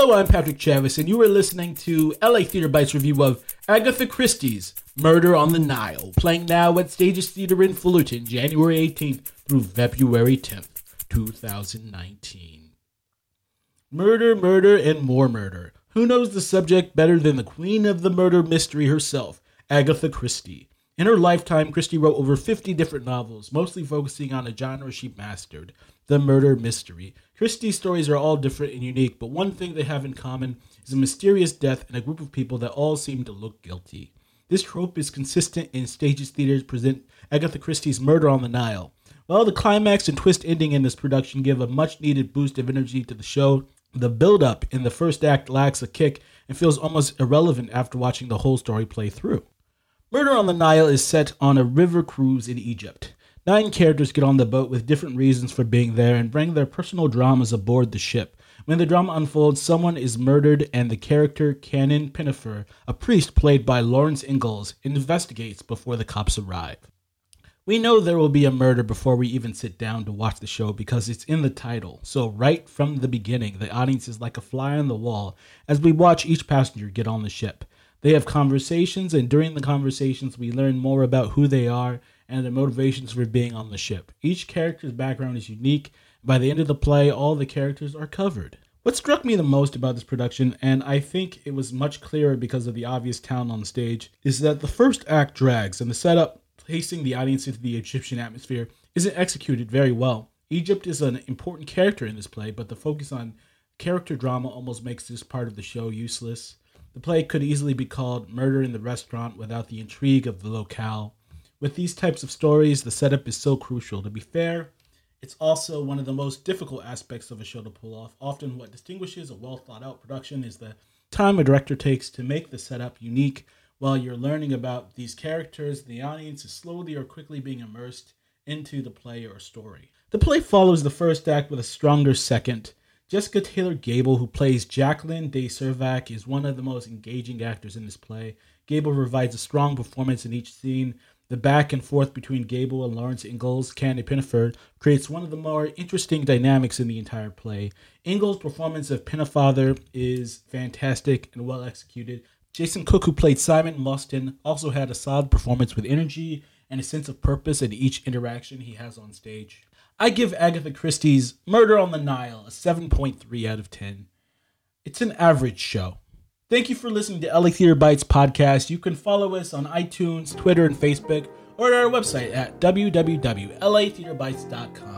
Hello, I'm Patrick Chavis, and you are listening to LA Theater Bites review of Agatha Christie's Murder on the Nile, playing now at Stages Theater in Fullerton, January 18th through February 10th, 2019. Murder, murder, and more murder. Who knows the subject better than the queen of the murder mystery herself, Agatha Christie? In her lifetime, Christie wrote over 50 different novels, mostly focusing on a genre she mastered the murder mystery. Christie's stories are all different and unique, but one thing they have in common is a mysterious death and a group of people that all seem to look guilty. This trope is consistent in stages theaters present Agatha Christie's Murder on the Nile. While the climax and twist ending in this production give a much needed boost of energy to the show, the build up in the first act lacks a kick and feels almost irrelevant after watching the whole story play through. Murder on the Nile is set on a river cruise in Egypt. Nine characters get on the boat with different reasons for being there and bring their personal dramas aboard the ship. When the drama unfolds, someone is murdered, and the character Canon Pennefather, a priest played by Lawrence Ingalls, investigates before the cops arrive. We know there will be a murder before we even sit down to watch the show because it's in the title. So, right from the beginning, the audience is like a fly on the wall as we watch each passenger get on the ship. They have conversations, and during the conversations, we learn more about who they are and their motivations for being on the ship. Each character's background is unique. By the end of the play, all the characters are covered. What struck me the most about this production, and I think it was much clearer because of the obvious talent on stage, is that the first act drags and the setup, placing the audience into the Egyptian atmosphere, isn't executed very well. Egypt is an important character in this play, but the focus on character drama almost makes this part of the show useless. The play could easily be called Murder in the Restaurant without the intrigue of the locale. With these types of stories, the setup is so crucial. To be fair, it's also one of the most difficult aspects of a show to pull off. Often, what distinguishes a well thought out production is the time a director takes to make the setup unique while you're learning about these characters. The audience is slowly or quickly being immersed into the play or story. The play follows the first act with a stronger second. Jessica Taylor Gable, who plays Jacqueline de Severac, is one of the most engaging actors in this play. Gable provides a strong performance in each scene, the back and forth between Gable and Lawrence Ingalls, Canon Pennefather, creates one of the more interesting dynamics in the entire play. Ingalls' performance of Pennefather is fantastic and well executed. Jason Cook, who played Simon Mostyn, also had a solid performance with energy and a sense of purpose in each interaction he has on stage. I give Agatha Christie's Murder on the Nile a 7.3 out of 10. It's an average show. Thank you for listening to LA Theater Bites podcast. You can follow us on iTunes, Twitter, and Facebook, or at our website at www.latheaterbites.com.